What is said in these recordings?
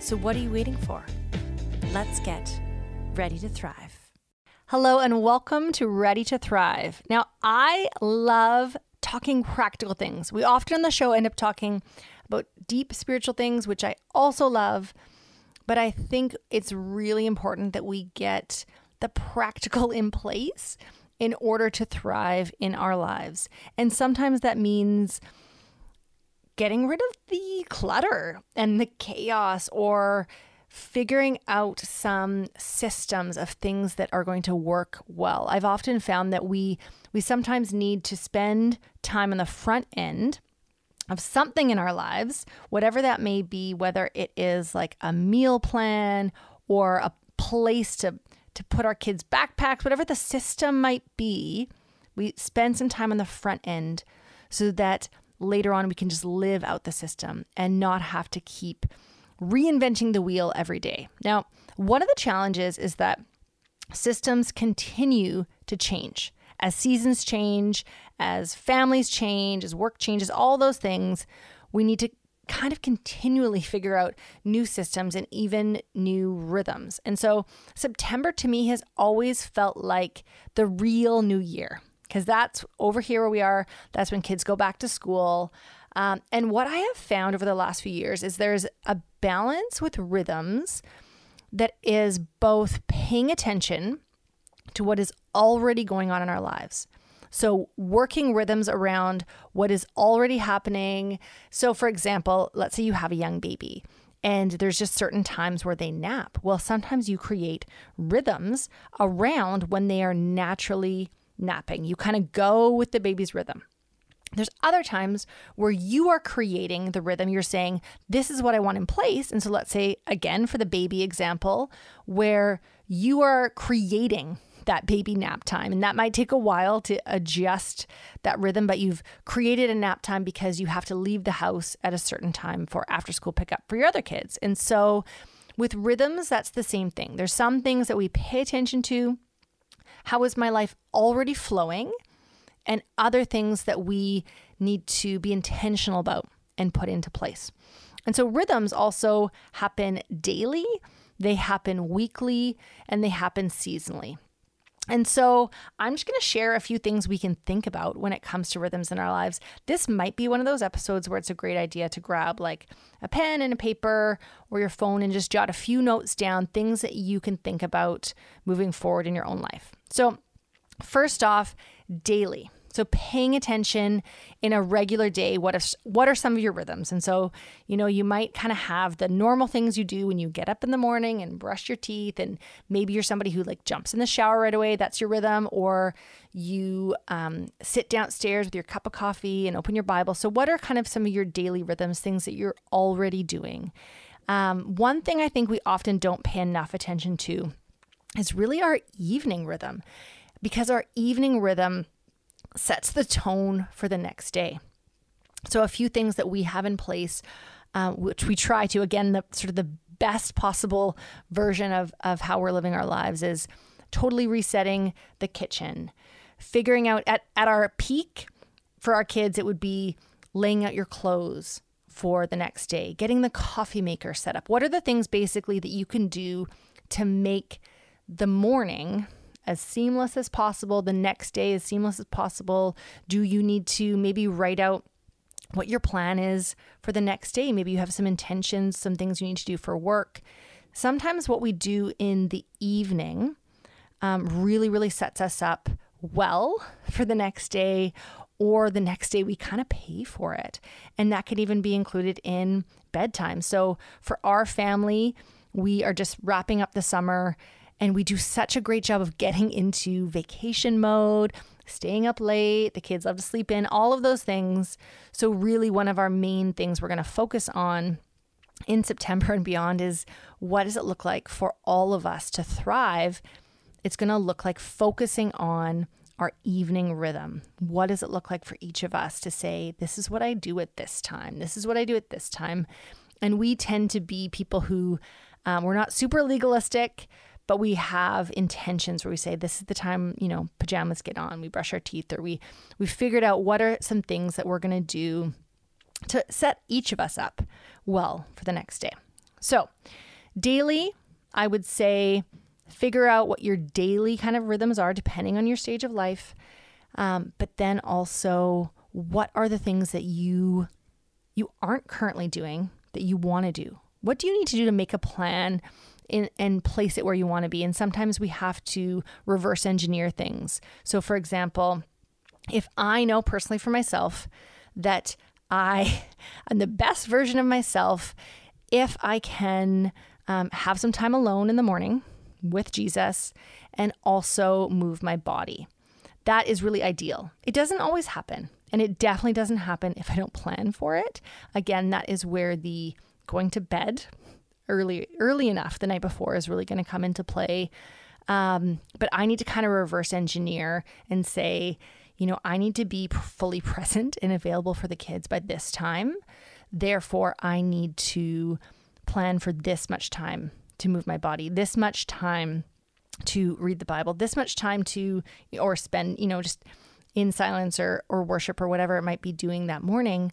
So, what are you waiting for? Let's get ready to thrive. Hello, and welcome to Ready to Thrive. Now, I love talking practical things. We often on the show end up talking about deep spiritual things, which I also love, but I think it's really important that we get the practical in place in order to thrive in our lives. And sometimes that means getting rid of the clutter and the chaos or figuring out some systems of things that are going to work well. I've often found that we we sometimes need to spend time on the front end of something in our lives, whatever that may be, whether it is like a meal plan or a place to to put our kids' backpacks, whatever the system might be, we spend some time on the front end so that later on we can just live out the system and not have to keep reinventing the wheel every day. Now, one of the challenges is that systems continue to change. As seasons change, as families change, as work changes, all those things, we need to kind of continually figure out new systems and even new rhythms. And so September to me has always felt like the real new year because that's over here where we are. That's when kids go back to school. Um, and what I have found over the last few years is there's a balance with rhythms that is both paying attention to what is already going on in our lives. So, working rhythms around what is already happening. So, for example, let's say you have a young baby and there's just certain times where they nap. Well, sometimes you create rhythms around when they are naturally napping. You kind of go with the baby's rhythm. There's other times where you are creating the rhythm. You're saying, This is what I want in place. And so, let's say, again, for the baby example, where you are creating that baby nap time. And that might take a while to adjust that rhythm, but you've created a nap time because you have to leave the house at a certain time for after school pickup for your other kids. And so, with rhythms, that's the same thing. There's some things that we pay attention to. How is my life already flowing? and other things that we need to be intentional about and put into place. And so rhythms also happen daily, they happen weekly, and they happen seasonally. And so I'm just going to share a few things we can think about when it comes to rhythms in our lives. This might be one of those episodes where it's a great idea to grab like a pen and a paper or your phone and just jot a few notes down, things that you can think about moving forward in your own life. So, first off, daily. So paying attention in a regular day, what is what are some of your rhythms? And so, you know, you might kind of have the normal things you do when you get up in the morning and brush your teeth, and maybe you're somebody who like jumps in the shower right away. That's your rhythm, or you um, sit downstairs with your cup of coffee and open your Bible. So, what are kind of some of your daily rhythms, things that you're already doing? Um, one thing I think we often don't pay enough attention to is really our evening rhythm, because our evening rhythm sets the tone for the next day. So, a few things that we have in place, uh, which we try to, again, the sort of the best possible version of, of how we're living our lives is totally resetting the kitchen, figuring out at, at our peak for our kids, it would be laying out your clothes for the next day, getting the coffee maker set up. What are the things basically that you can do to make the morning as seamless as possible, the next day as seamless as possible? Do you need to maybe write out what your plan is for the next day? Maybe you have some intentions, some things you need to do for work. Sometimes what we do in the evening um, really, really sets us up well for the next day or the next day we kind of pay for it. And that could even be included in bedtime. So for our family, we are just wrapping up the summer and we do such a great job of getting into vacation mode, staying up late. The kids love to sleep in, all of those things. So, really, one of our main things we're going to focus on in September and beyond is what does it look like for all of us to thrive? It's going to look like focusing on our evening rhythm. What does it look like for each of us to say, this is what I do at this time? This is what I do at this time. And we tend to be people who um, we're not super legalistic, but we have intentions where we say, this is the time, you know, pajamas get on, we brush our teeth, or we, we figured out what are some things that we're going to do to set each of us up well for the next day. So, daily, I would say figure out what your daily kind of rhythms are depending on your stage of life. Um, but then also, what are the things that you you aren't currently doing that you want to do? What do you need to do to make a plan in, and place it where you want to be? And sometimes we have to reverse engineer things. So, for example, if I know personally for myself that I am the best version of myself if I can um, have some time alone in the morning with Jesus and also move my body. That is really ideal. It doesn't always happen, and it definitely doesn't happen if I don't plan for it. Again, that is where the going to bed early early enough the night before is really going to come into play. Um, but I need to kind of reverse engineer and say, you know, I need to be fully present and available for the kids by this time. Therefore, I need to plan for this much time to move my body, this much time to read the Bible, this much time to, or spend, you know, just in silence or, or worship or whatever it might be doing that morning.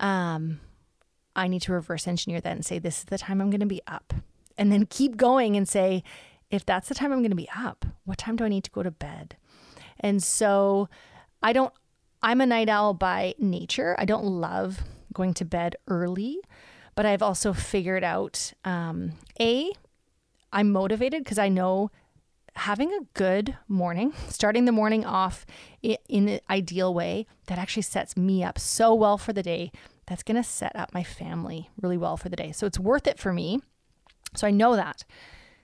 Um, I need to reverse engineer that and say, this is the time I'm going to be up. And then keep going and say, if that's the time I'm going to be up, what time do I need to go to bed? And so I don't, I'm a night owl by nature. I don't love going to bed early, but I've also figured out um, A, I'm motivated because I know having a good morning, starting the morning off in an ideal way, that actually sets me up so well for the day. That's going to set up my family really well for the day. So it's worth it for me. So I know that.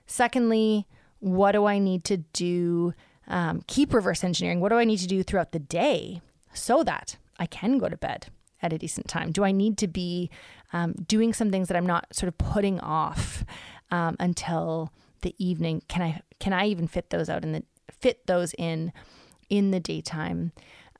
Secondly, what do I need to do um, keep reverse engineering. What do I need to do throughout the day so that I can go to bed at a decent time? Do I need to be um, doing some things that I'm not sort of putting off um, until the evening? Can I can I even fit those out in the fit those in in the daytime?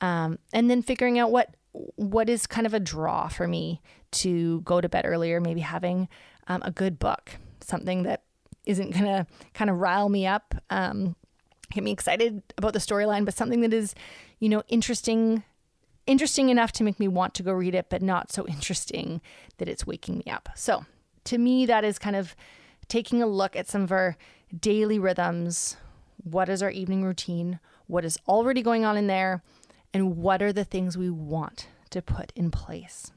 Um, and then figuring out what what is kind of a draw for me to go to bed earlier. Maybe having um, a good book, something that isn't gonna kind of rile me up um, get me excited about the storyline, but something that is, you know, interesting interesting enough to make me want to go read it, but not so interesting that it's waking me up. So, to me, that is kind of taking a look at some of our daily rhythms. What is our evening routine? What is already going on in there? And what are the things we want to put in place?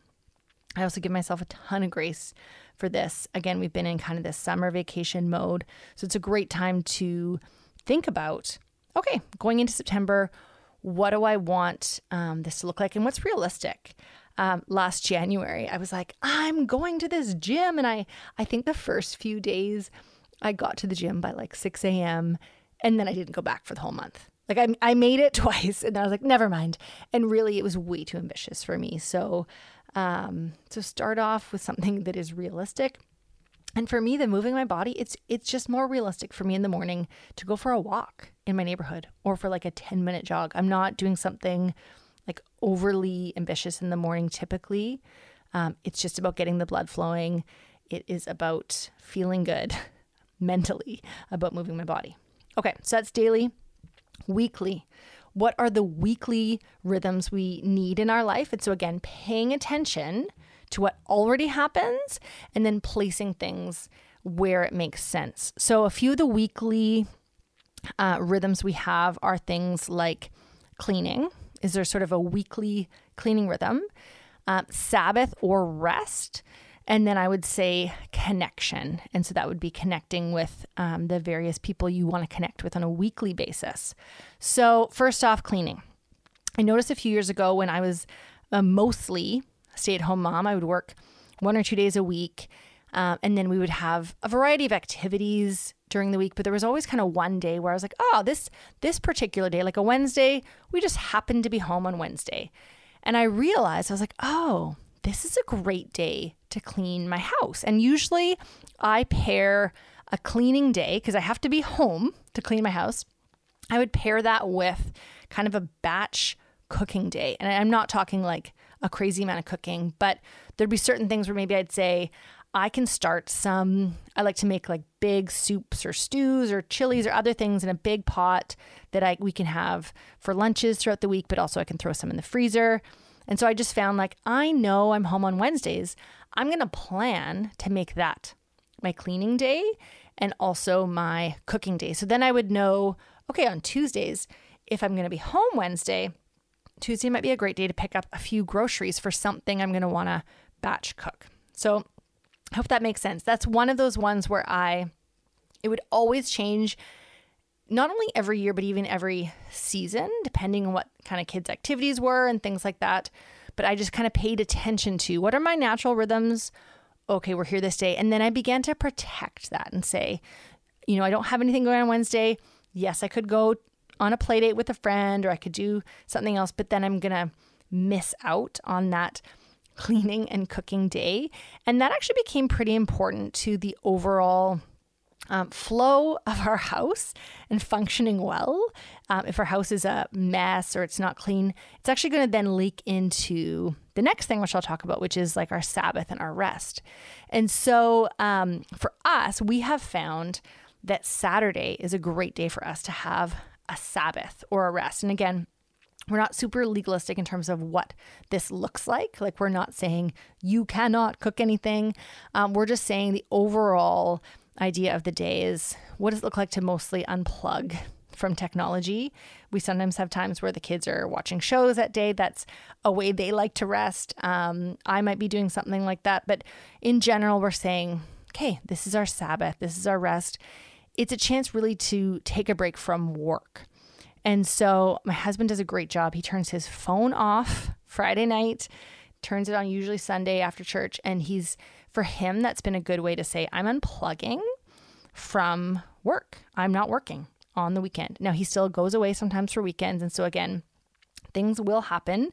I also give myself a ton of grace for this. Again, we've been in kind of this summer vacation mode. So, it's a great time to think about okay, going into September, what do I want um, this to look like and what's realistic? Um, last January, I was like, I'm going to this gym. And I, I think the first few days I got to the gym by like 6 a.m. and then I didn't go back for the whole month. Like I, I made it twice and I was like, never mind. And really, it was way too ambitious for me. So, um, to start off with something that is realistic and for me, the moving my body, it's it's just more realistic for me in the morning to go for a walk in my neighborhood or for like a 10 minute jog. I'm not doing something like overly ambitious in the morning typically. Um, it's just about getting the blood flowing. It is about feeling good mentally about moving my body. Okay, so that's daily. Weekly. What are the weekly rhythms we need in our life? And so, again, paying attention to what already happens and then placing things where it makes sense. So, a few of the weekly uh, rhythms we have are things like cleaning. Is there sort of a weekly cleaning rhythm? Uh, Sabbath or rest. And then I would say connection. And so that would be connecting with um, the various people you want to connect with on a weekly basis. So, first off, cleaning. I noticed a few years ago when I was mostly stay at home mom. I would work one or two days a week. Um, and then we would have a variety of activities during the week, but there was always kind of one day where I was like, oh, this this particular day, like a Wednesday, we just happened to be home on Wednesday. And I realized I was like, oh, this is a great day to clean my house. And usually I pair a cleaning day because I have to be home to clean my house. I would pair that with kind of a batch cooking day. And I'm not talking like a crazy amount of cooking, but there'd be certain things where maybe I'd say, I can start some. I like to make like big soups or stews or chilies or other things in a big pot that I we can have for lunches throughout the week, but also I can throw some in the freezer. And so I just found like I know I'm home on Wednesdays. I'm going to plan to make that my cleaning day and also my cooking day. So then I would know, okay, on Tuesdays, if I'm going to be home Wednesday, Tuesday might be a great day to pick up a few groceries for something I'm going to want to batch cook. So I hope that makes sense. That's one of those ones where I, it would always change not only every year, but even every season, depending on what kind of kids' activities were and things like that. But I just kind of paid attention to what are my natural rhythms? Okay, we're here this day. And then I began to protect that and say, you know, I don't have anything going on Wednesday. Yes, I could go on a play date with a friend or I could do something else, but then I'm going to miss out on that cleaning and cooking day. And that actually became pretty important to the overall um, flow of our house and functioning well. Um, if our house is a mess or it's not clean, it's actually going to then leak into the next thing, which I'll talk about, which is like our Sabbath and our rest. And so um, for us, we have found that Saturday is a great day for us to have a Sabbath or a rest. And again, we're not super legalistic in terms of what this looks like. Like, we're not saying you cannot cook anything. Um, we're just saying the overall idea of the day is what does it look like to mostly unplug from technology? We sometimes have times where the kids are watching shows that day. That's a way they like to rest. Um, I might be doing something like that. But in general, we're saying, okay, this is our Sabbath, this is our rest. It's a chance really to take a break from work. And so my husband does a great job. He turns his phone off Friday night, turns it on usually Sunday after church. And he's, for him, that's been a good way to say, I'm unplugging from work. I'm not working on the weekend. Now, he still goes away sometimes for weekends. And so, again, things will happen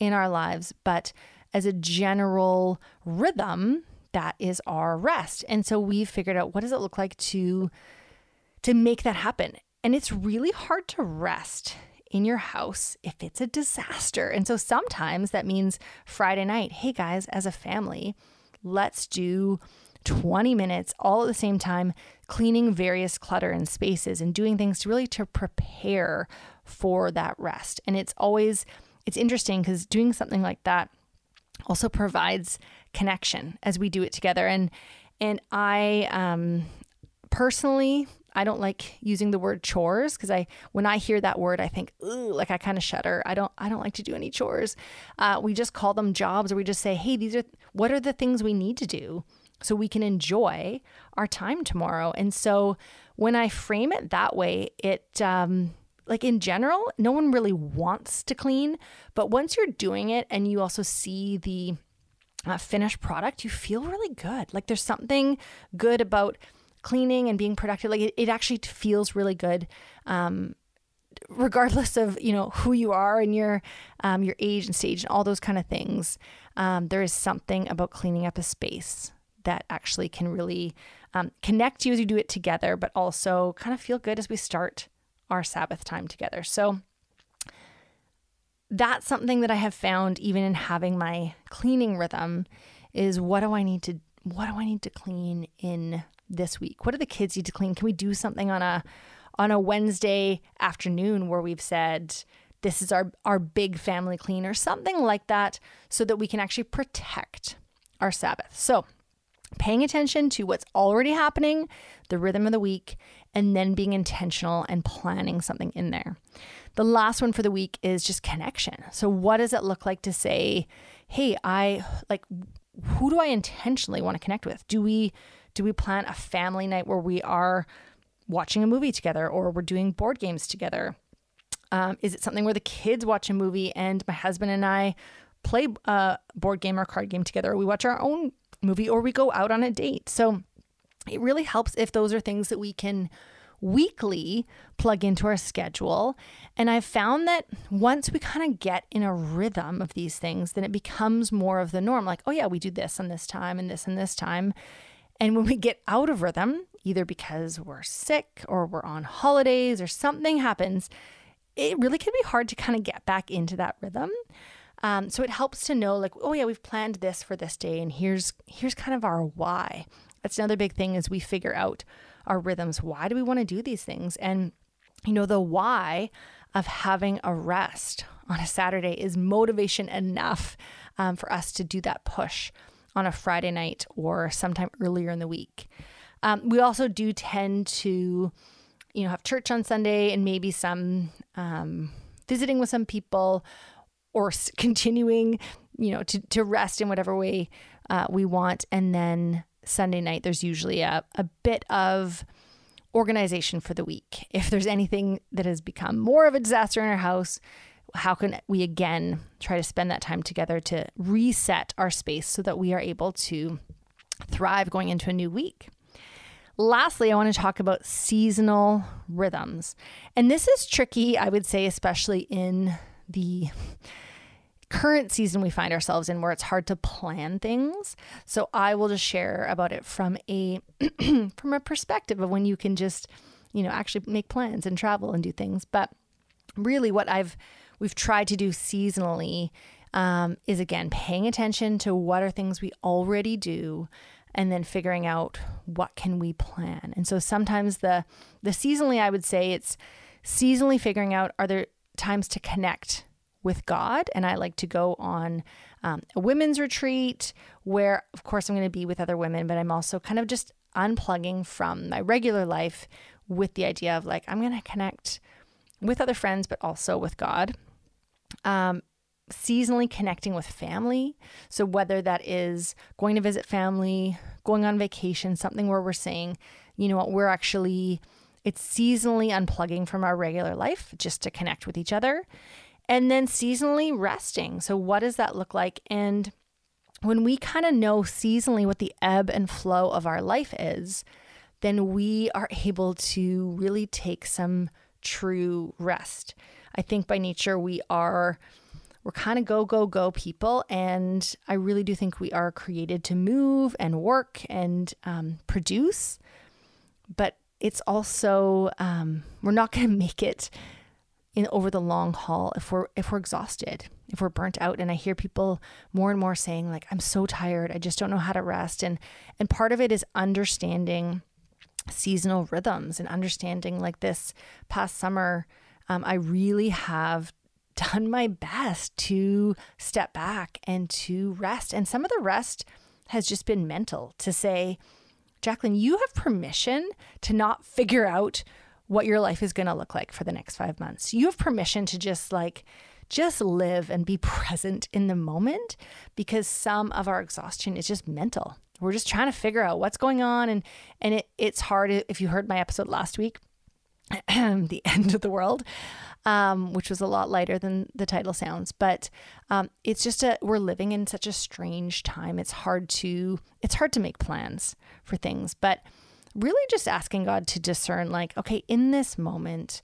in our lives. But as a general rhythm, that is our rest. And so we've figured out what does it look like to to make that happen. And it's really hard to rest in your house if it's a disaster. And so sometimes that means Friday night, hey guys, as a family, let's do 20 minutes all at the same time cleaning various clutter and spaces and doing things really to prepare for that rest. And it's always it's interesting cuz doing something like that also provides connection as we do it together and and I um personally I don't like using the word chores because I when I hear that word I think ooh like I kind of shudder. I don't I don't like to do any chores. Uh, we just call them jobs or we just say hey these are what are the things we need to do so we can enjoy our time tomorrow. And so when I frame it that way, it um, like in general, no one really wants to clean, but once you're doing it and you also see the uh, finished product, you feel really good. Like there's something good about cleaning and being productive like it, it actually feels really good um, regardless of you know who you are and your um, your age and stage and all those kind of things um, there is something about cleaning up a space that actually can really um, connect you as you do it together but also kind of feel good as we start our sabbath time together. So that's something that i have found even in having my cleaning rhythm is what do i need to what do i need to clean in this week? What do the kids need to clean? Can we do something on a on a Wednesday afternoon where we've said this is our our big family clean or something like that so that we can actually protect our Sabbath. So, paying attention to what's already happening, the rhythm of the week, and then being intentional and planning something in there. The last one for the week is just connection. So, what does it look like to say, hey, I like, who do I intentionally want to connect with? Do we do we plan a family night where we are watching a movie together or we're doing board games together? Um, is it something where the kids watch a movie and my husband and I play a board game or card game together? Or we watch our own movie or we go out on a date. So it really helps if those are things that we can weekly plug into our schedule. And I've found that once we kind of get in a rhythm of these things, then it becomes more of the norm. Like, oh, yeah, we do this on this time and this and this time. And when we get out of rhythm, either because we're sick or we're on holidays or something happens, it really can be hard to kind of get back into that rhythm. Um, so it helps to know, like, oh yeah, we've planned this for this day, and here's here's kind of our why. That's another big thing is we figure out our rhythms. Why do we want to do these things? And you know, the why of having a rest on a Saturday is motivation enough um, for us to do that push on a Friday night or sometime earlier in the week. Um, we also do tend to, you know, have church on Sunday and maybe some um, visiting with some people or continuing, you know, to, to rest in whatever way uh, we want. And then Sunday night, there's usually a, a bit of organization for the week. If there's anything that has become more of a disaster in our house, how can we again try to spend that time together to reset our space so that we are able to thrive going into a new week? Lastly, I want to talk about seasonal rhythms. And this is tricky, I would say, especially in the current season we find ourselves in where it's hard to plan things. So I will just share about it from a from a perspective of when you can just, you know, actually make plans and travel and do things. But really what I've we've tried to do seasonally um, is again paying attention to what are things we already do and then figuring out what can we plan. And so sometimes the the seasonally I would say it's seasonally figuring out are there times to connect with God. And I like to go on um, a women's retreat where, of course, I'm going to be with other women, but I'm also kind of just unplugging from my regular life with the idea of like, I'm going to connect with other friends, but also with God. Um, seasonally connecting with family. So, whether that is going to visit family, going on vacation, something where we're saying, you know what, we're actually, it's seasonally unplugging from our regular life just to connect with each other. And then seasonally resting. So, what does that look like? And when we kind of know seasonally what the ebb and flow of our life is, then we are able to really take some true rest. I think by nature we are we're kind of go go go people and i really do think we are created to move and work and um, produce but it's also um, we're not going to make it in over the long haul if we're if we're exhausted if we're burnt out. And i hear people more and more saying like i'm so tired i just don't know how to rest. And and part of it is understanding seasonal rhythms and understanding like this past summer um, i really have done my best to step back and to rest and some of the rest has just been mental to say jacqueline you have permission to not figure out what your life is going to look like for the next five months. You have permission to just like, just live and be present in the moment because some of our exhaustion is just mental. We're just trying to figure out what's going on and and it, it's hard if you heard my episode last week the end of the world um, which was a lot lighter than the title sounds but um, it's just a we're living in such a strange time it's hard to it's hard to make plans for things but really just asking God to discern, like, okay, in this moment,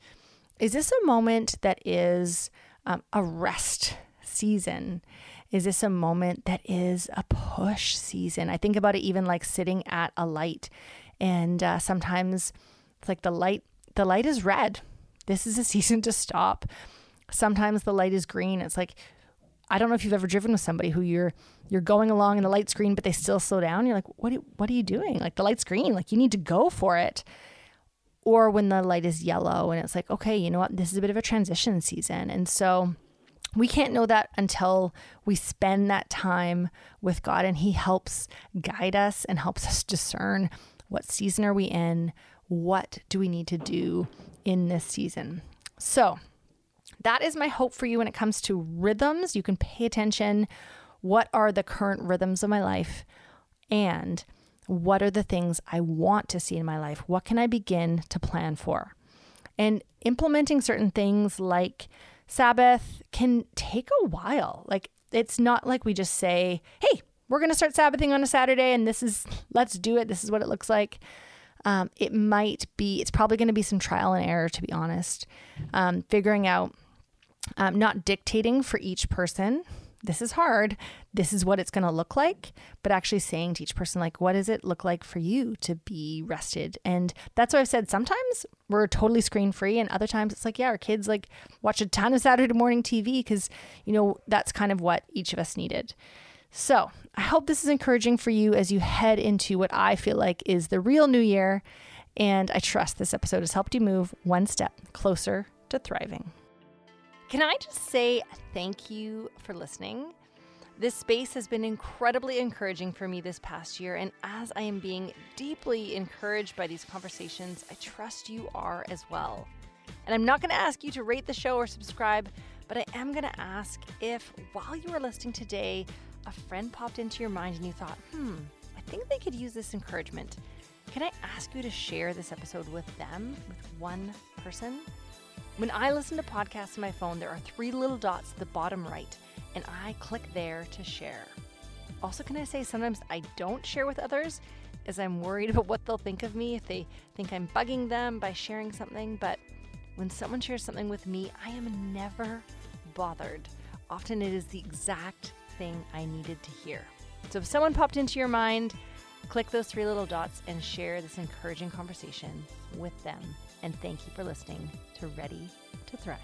is this a moment that is um, a rest season? Is this a moment that is a push season? I think about it even like sitting at a light, and uh, sometimes it's like the light, the light is red. This is a season to stop. Sometimes the light is green. It's like I don't know if you've ever driven with somebody who you're you're going along in the light screen, but they still slow down. You're like, what? what are you doing? Like the light's green. Like you need to go for it. Or when the light is yellow and it's like, okay, you know what? This is a bit of a transition season, and so we can't know that until we spend that time with God, and He helps guide us and helps us discern what season are we in, what do we need to do in this season. So that is my hope for you when it comes to rhythms. You can pay attention. What are the current rhythms of my life? And what are the things I want to see in my life? What can I begin to plan for? And implementing certain things like Sabbath can take a while. Like, it's not like we just say, hey, we're going to start Sabbathing on a Saturday and this is, let's do it. This is what it looks like. Um, it might be, it's probably going to be some trial and error, to be honest. Um, figuring out, um, not dictating for each person. This is hard. This is what it's going to look like. But actually saying to each person, like, what does it look like for you to be rested? And that's why I've said sometimes we're totally screen free. And other times it's like, yeah, our kids like watch a ton of Saturday morning TV because, you know, that's kind of what each of us needed. So I hope this is encouraging for you as you head into what I feel like is the real new year. And I trust this episode has helped you move one step closer to thriving. Can I just say thank you for listening? This space has been incredibly encouraging for me this past year, and as I am being deeply encouraged by these conversations, I trust you are as well. And I'm not going to ask you to rate the show or subscribe, but I am going to ask if while you are listening today, a friend popped into your mind and you thought, hmm, I think they could use this encouragement. Can I ask you to share this episode with them, with one person? When I listen to podcasts on my phone, there are three little dots at the bottom right, and I click there to share. Also, can I say sometimes I don't share with others as I'm worried about what they'll think of me if they think I'm bugging them by sharing something. But when someone shares something with me, I am never bothered. Often it is the exact thing I needed to hear. So if someone popped into your mind, click those three little dots and share this encouraging conversation with them. And thank you for listening to Ready to Thrive.